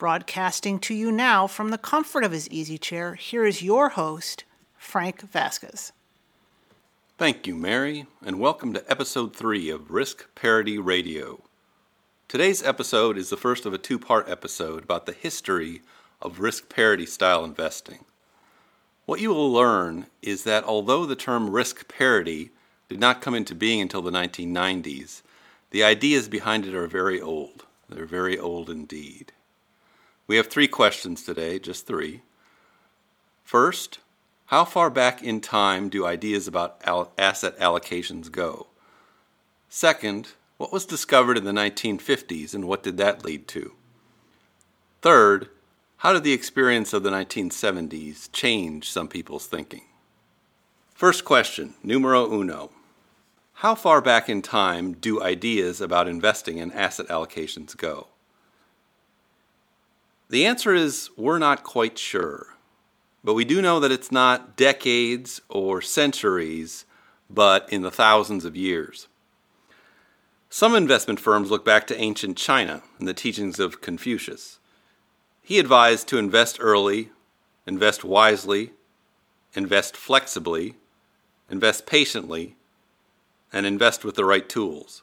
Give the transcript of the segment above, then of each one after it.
Broadcasting to you now from the comfort of his easy chair, here is your host, Frank Vasquez. Thank you, Mary, and welcome to episode 3 of Risk Parity Radio. Today's episode is the first of a two part episode about the history of risk parity style investing. What you will learn is that although the term risk parity did not come into being until the 1990s, the ideas behind it are very old. They're very old indeed. We have three questions today, just three. First, how far back in time do ideas about asset allocations go? Second, what was discovered in the 1950s and what did that lead to? Third, how did the experience of the 1970s change some people's thinking? First question, numero uno. How far back in time do ideas about investing and asset allocations go? The answer is we're not quite sure. But we do know that it's not decades or centuries, but in the thousands of years. Some investment firms look back to ancient China and the teachings of Confucius. He advised to invest early, invest wisely, invest flexibly, invest patiently, and invest with the right tools.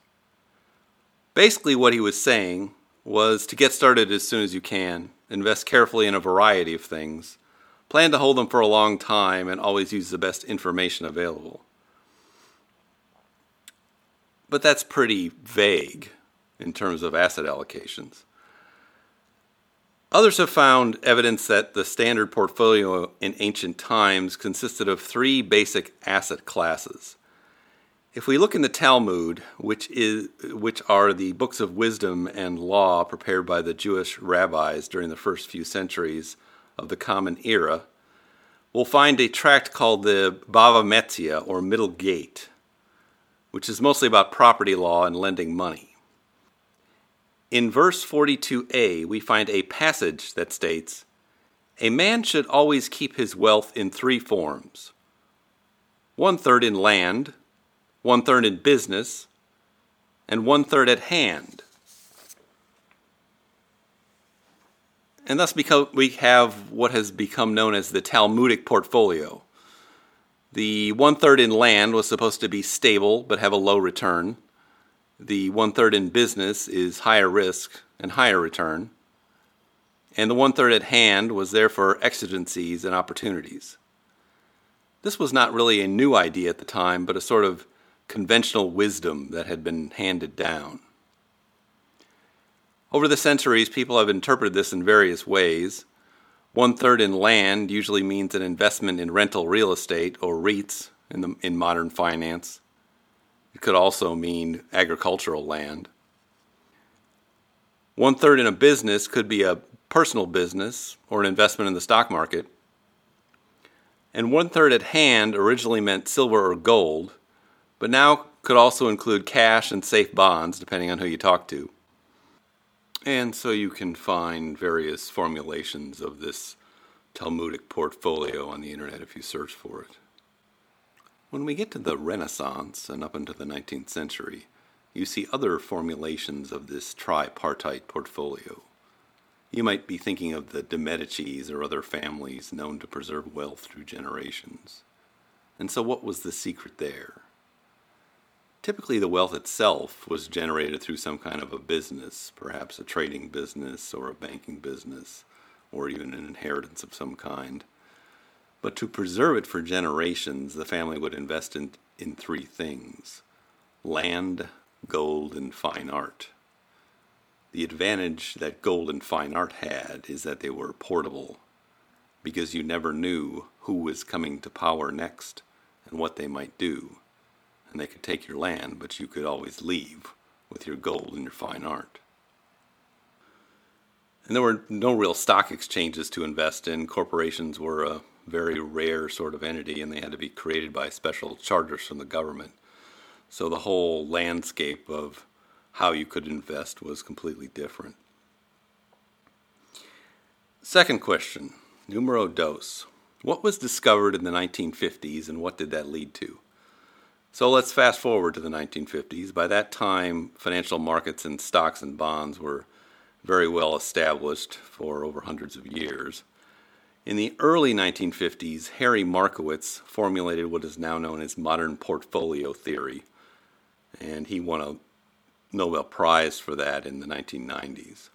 Basically, what he was saying was to get started as soon as you can invest carefully in a variety of things, plan to hold them for a long time, and always use the best information available. But that's pretty vague in terms of asset allocations. Others have found evidence that the standard portfolio in ancient times consisted of three basic asset classes if we look in the Talmud, which is which are the books of wisdom and law prepared by the Jewish rabbis during the first few centuries of the Common Era, we'll find a tract called the Bava Metzia or Middle Gate, which is mostly about property law and lending money. In verse 42a, we find a passage that states, A man should always keep his wealth in three forms one third in land, one third in business, and one third at hand. And thus we have what has become known as the Talmudic portfolio. The one third in land was supposed to be stable but have a low return. The one third in business is higher risk and higher return. And the one third at hand was there for exigencies and opportunities. This was not really a new idea at the time, but a sort of conventional wisdom that had been handed down. Over the centuries, people have interpreted this in various ways. One third in land usually means an investment in rental real estate or REITs in, the, in modern finance. It could also mean agricultural land. One third in a business could be a personal business or an investment in the stock market. And one third at hand originally meant silver or gold, but now could also include cash and safe bonds, depending on who you talk to. And so you can find various formulations of this Talmudic portfolio on the internet if you search for it. When we get to the Renaissance and up into the 19th century, you see other formulations of this tripartite portfolio. You might be thinking of the de Medicis or other families known to preserve wealth through generations. And so, what was the secret there? Typically, the wealth itself was generated through some kind of a business, perhaps a trading business or a banking business, or even an inheritance of some kind. But to preserve it for generations, the family would invest in, in three things land, gold, and fine art. The advantage that gold and fine art had is that they were portable, because you never knew who was coming to power next and what they might do and they could take your land, but you could always leave with your gold and your fine art. And there were no real stock exchanges to invest in. Corporations were a very rare sort of entity, and they had to be created by special charters from the government. So the whole landscape of how you could invest was completely different. Second question, numero dos. What was discovered in the 1950s and what did that lead to? So let's fast forward to the 1950s. By that time, financial markets and stocks and bonds were very well established for over hundreds of years. In the early 1950s, Harry Markowitz formulated what is now known as modern portfolio theory, and he won a Nobel Prize for that in the 1990s.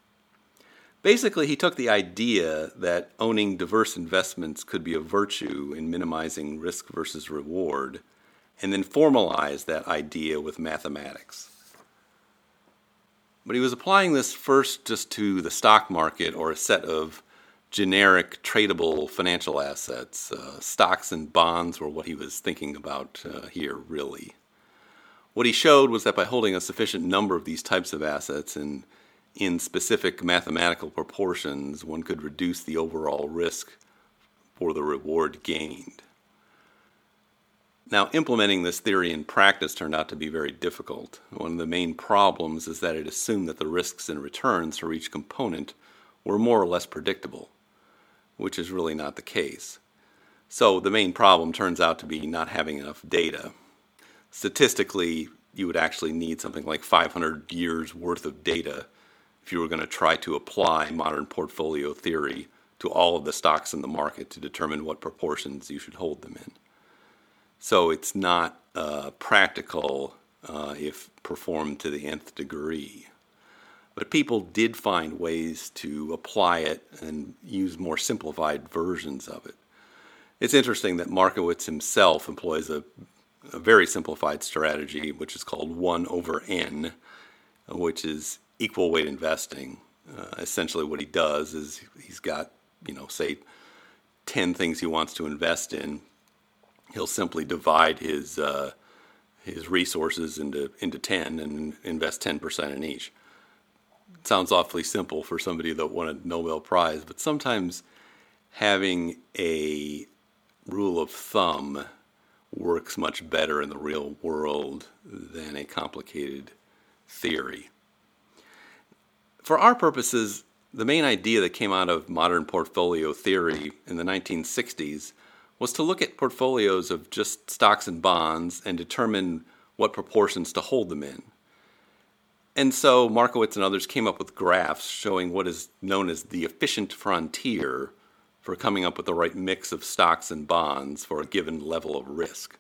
Basically, he took the idea that owning diverse investments could be a virtue in minimizing risk versus reward, and then formalize that idea with mathematics. But he was applying this first just to the stock market or a set of generic tradable financial assets. Uh, stocks and bonds were what he was thinking about uh, here, really. What he showed was that by holding a sufficient number of these types of assets in, in specific mathematical proportions, one could reduce the overall risk for the reward gained. Now, implementing this theory in practice turned out to be very difficult. One of the main problems is that it assumed that the risks and returns for each component were more or less predictable, which is really not the case. So, the main problem turns out to be not having enough data statistically, you would actually need something like 500 years worth of data if you were going to try to apply modern portfolio theory to all of the stocks in the market to determine what proportions you should hold them in. So it's not uh, practical uh, if performed to the nth degree. But people did find ways to apply it and use more simplified versions of it. It's interesting that Markowitz himself employs a a very simplified strategy, which is called 1 over n, which is equal weight investing. Uh, essentially, what he does is he's got, you know, say 10 things he wants to invest in. He'll simply divide his uh, his resources into into 10 and invest 10% in each. Sounds awfully simple for somebody that won a Nobel Prize, but sometimes having a rule of thumb works much better in the real world than a complicated theory. For our purposes, the main idea that came out of modern portfolio theory in the 1960s was to look at portfolios of just stocks and bonds and determine what proportions to hold them in. And so Markowitz and others came up with graphs showing what is known as the efficient frontier for coming up with the right mix of stocks and bonds for a given level of risk.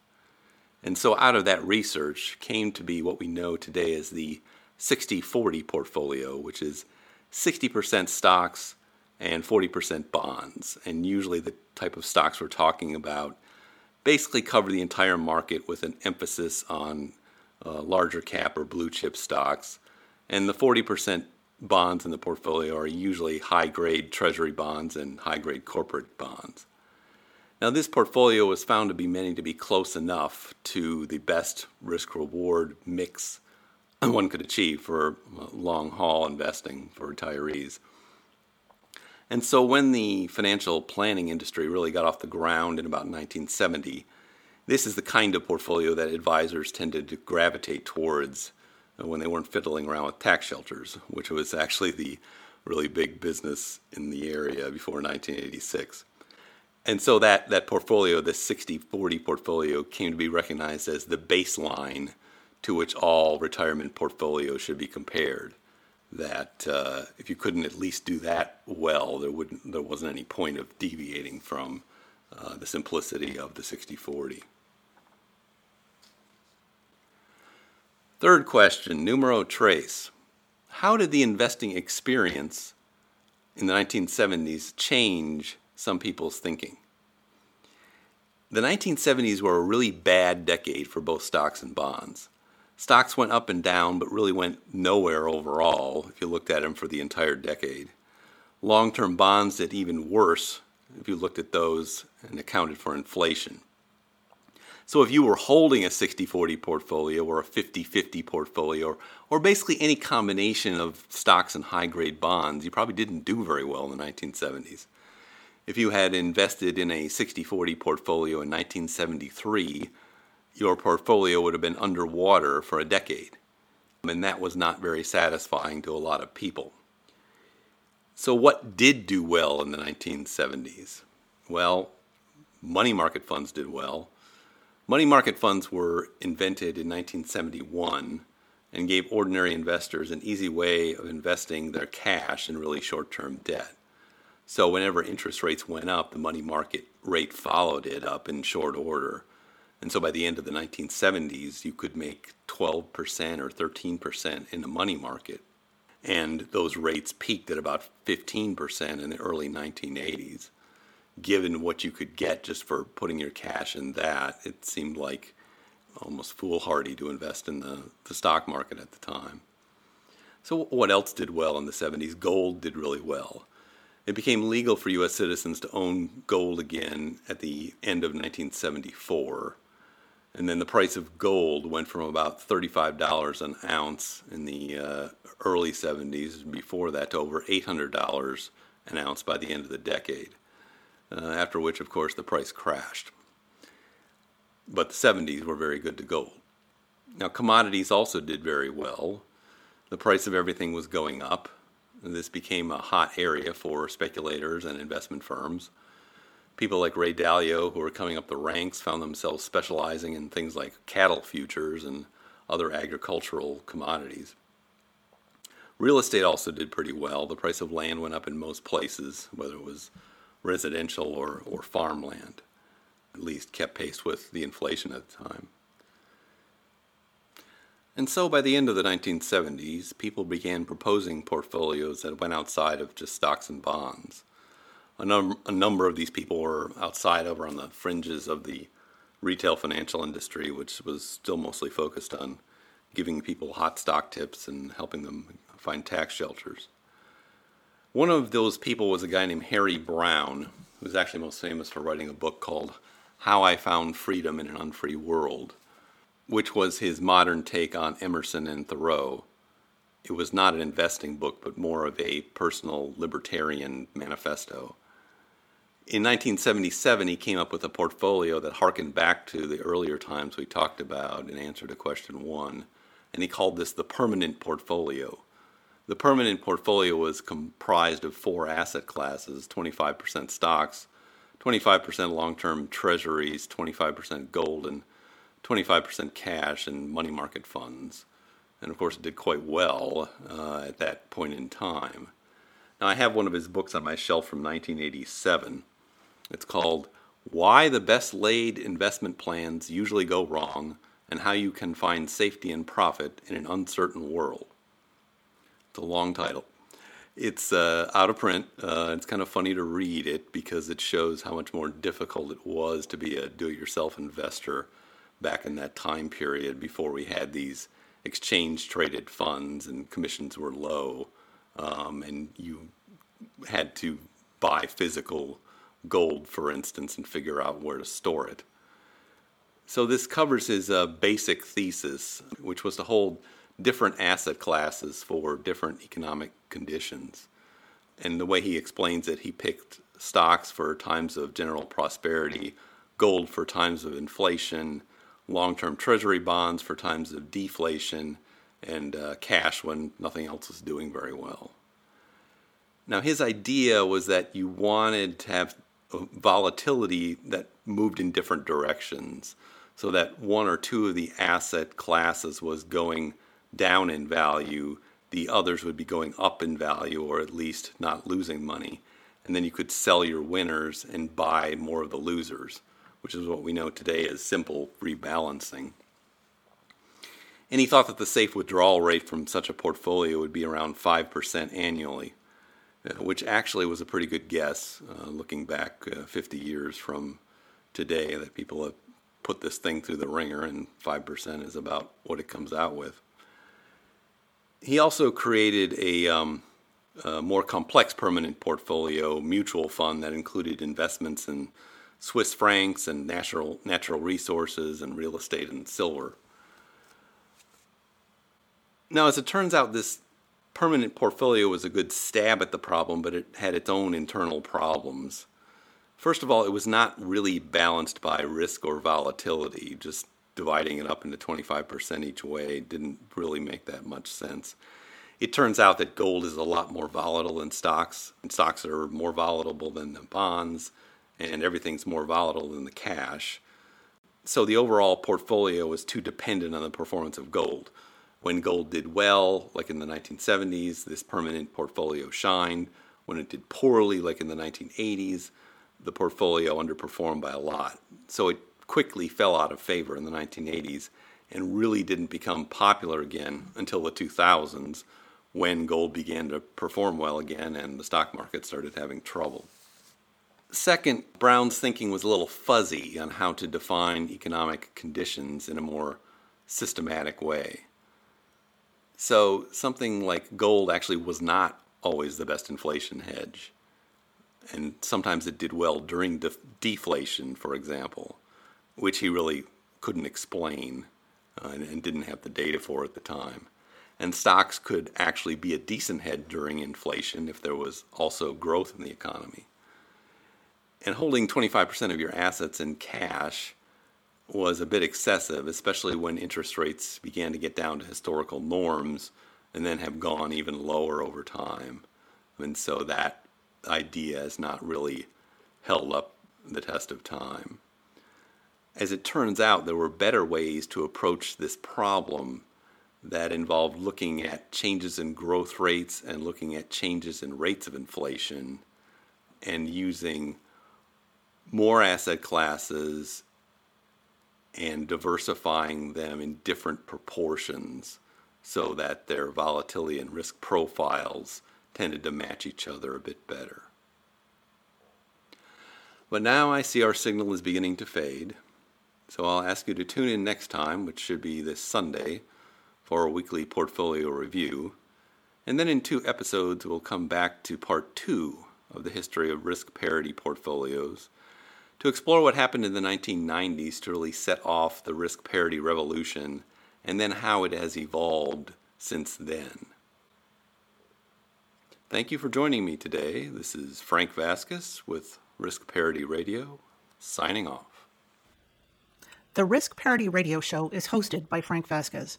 And so out of that research came to be what we know today as the 60 40 portfolio, which is 60% stocks and 40% bonds. And usually the type of stocks we're talking about basically cover the entire market with an emphasis on uh, larger cap or blue chip stocks. And the 40% bonds in the portfolio are usually high grade treasury bonds and high grade corporate bonds. Now, this portfolio was found to be many to be close enough to the best risk reward mix one could achieve for long haul investing for retirees. And so, when the financial planning industry really got off the ground in about 1970, this is the kind of portfolio that advisors tended to gravitate towards uh, when they weren't fiddling around with tax shelters, which was actually the really big business in the area before 1986. And so that, that portfolio, the 60 40 portfolio, came to be recognized as the baseline to which all retirement portfolios should be compared. That uh, if you couldn't at least do that well, there, wouldn't, there wasn't any point of deviating from uh, the simplicity of the 60 40. Third question, numero tres. How did the investing experience in the 1970s change some people's thinking? The 1970s were a really bad decade for both stocks and bonds. Stocks went up and down, but really went nowhere overall if you looked at them for the entire decade. Long term bonds did even worse if you looked at those and accounted for inflation. So if you were holding a 60-40 portfolio or a 50-50 portfolio or, or basically any combination of stocks and high-grade bonds, you probably didn't do very well in the 1970s. If you had invested in a 60-40 portfolio in 1973, your portfolio would have been underwater for a decade. And that was not very satisfying to a lot of people. So what did do well in the 1970s? Well, money market funds did well. Money market funds were invented in 1971 and gave ordinary investors an easy way of investing their cash in really short term debt. So, whenever interest rates went up, the money market rate followed it up in short order. And so, by the end of the 1970s, you could make 12% or 13% in the money market. And those rates peaked at about 15% in the early 1980s given what you could get just for putting your cash in that, it seemed like almost foolhardy to invest in the, the stock market at the time. So, what else did well in the 70s? Gold did really well. It became legal for U.S. citizens to own gold again at the end of 1974. And then the price of gold went from about $35 an ounce in the uh, early 70s, before that, to over $800 an ounce by the end of the decade uh, after which, of course, the price crashed. But the 70s were very good to gold. Now, commodities also did very well. The price of everything was going up. This became a hot area for speculators and investment firms. People like Ray Dalio, who were coming up the ranks, found themselves specializing in things like cattle futures and other agricultural commodities. Real estate also did pretty well. The price of land went up in most places, whether it was residential or, or farmland, at least kept pace with the inflation at the time. And so by the end of the 1970s, people began proposing portfolios that went outside of just stocks and bonds. A, num- a number of these people were outside of or on the fringes of the retail financial industry, which was still mostly focused on giving people hot stock tips and helping them find tax shelters. One of those people was a guy named Harry Browne, who's actually most famous for writing a book called How I Found Freedom in an Unfree World, which was his modern take on Emerson and Thoreau. It was not an investing book, but more of a personal libertarian manifesto. In 1977, he came up with a portfolio that harkened back to the earlier times we talked about in answer to question one, and he called this the permanent portfolio. The permanent portfolio was comprised of four asset classes 25% stocks, 25% long term treasuries, 25% gold, and 25% cash and money market funds. And of course, it did quite well uh, at that point in time. Now, I have one of his books on my shelf from 1987. It's called Why the Best Laid Investment Plans Usually Go Wrong and How You Can Find Safety and Profit in an Uncertain World. It's a long title. It's uh, out of print. Uh, it's kind of funny to read it because it shows how much more difficult it was to be a do it yourself investor back in that time period before we had these exchange traded funds and commissions were low. Um, and you had to buy physical gold, for instance, and figure out where to store it. So, this covers his uh, basic thesis, which was to hold different asset classes for different economic conditions. And the way he explains it, he picked stocks for times of general prosperity, gold for times of inflation, long term treasury bonds for times of deflation, and uh, cash when nothing else was doing very well. Now, his idea was that you wanted to have volatility that moved in different directions so that one or two of the asset classes was going down in value, the others would be going up in value or at least not losing money. And then you could sell your winners and buy more of the losers, which is what we know today as simple rebalancing. And he thought that the safe withdrawal rate from such a portfolio would be around 5% annually, which actually was a pretty good guess uh, looking back uh, 50 years from today that people have put this thing through the wringer and 5% is about what it comes out with. He also created a, um, a, more complex permanent portfolio mutual fund that included investments in Swiss francs and natural natural resources and real estate and silver. Now, as it turns out, this permanent portfolio was a good stab at the problem, but it had its own internal problems. First of all, it was not really balanced by risk or volatility. Just dividing it up into 25% each way didn't really make that much sense. It turns out that gold is a lot more volatile than stocks, and stocks are more volatile than the bonds, and everything's more volatile than the cash. So the overall portfolio was too dependent on the performance of gold. When gold did well, like in the 1970s, this permanent portfolio shined. When it did poorly, like in the 1980s, the portfolio underperformed by a lot. So it quickly fell out of favor in the 1980s and really didn't become popular again until the 2000s when gold began to perform well again and the stock market started having trouble. Second, Browne's thinking was a little fuzzy on how to define economic conditions in a more systematic way. So something like gold actually was not always the best inflation hedge. And sometimes it did well during def- deflation, for example, which he really couldn't explain uh, and, and didn't have the data for at the time. And stocks could actually be a decent hedge during inflation if there was also growth in the economy. And holding 25% of your assets in cash was a bit excessive, especially when interest rates began to get down to historical norms and then have gone even lower over time. And so that idea has not really held up the test of time. As it turns out, there were better ways to approach this problem that involved looking at changes in growth rates and looking at changes in rates of inflation and using more asset classes and diversifying them in different proportions so that their volatility and risk profiles tended to match each other a bit better. But now I see our signal is beginning to fade, so I'll ask you to tune in next time, which should be this Sunday, for a weekly portfolio review. And then in two episodes, we'll come back to part two of the history of risk parity portfolios to explore what happened in the 1990s to really set off the risk parity revolution and then how it has evolved since then. Thank you for joining me today. This is Frank Vasquez with Risk Parity Radio, signing off. The Risk Parity Radio Show is hosted by Frank Vasquez.